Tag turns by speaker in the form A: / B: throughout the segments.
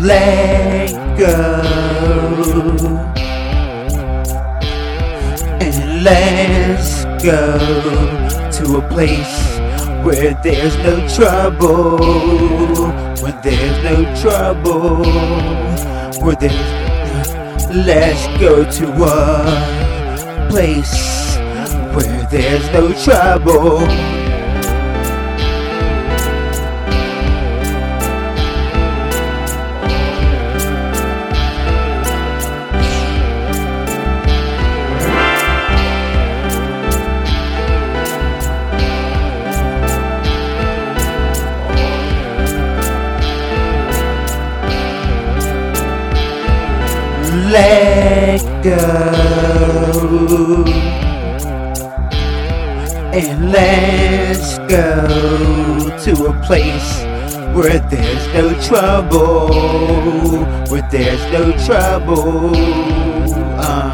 A: let go. And let's go to a place where there's no trouble, where there's no trouble, where there's let's go to a place where there's no trouble. Let go and let's go to a place where there's no trouble, where there's no trouble. Uh,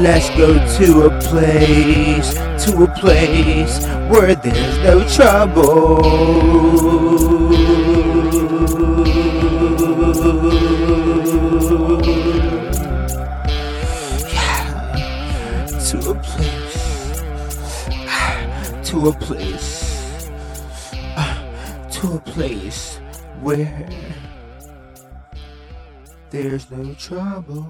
A: let's go to a place, to a place where there's no trouble. A place, to a place, to a place where there's no trouble.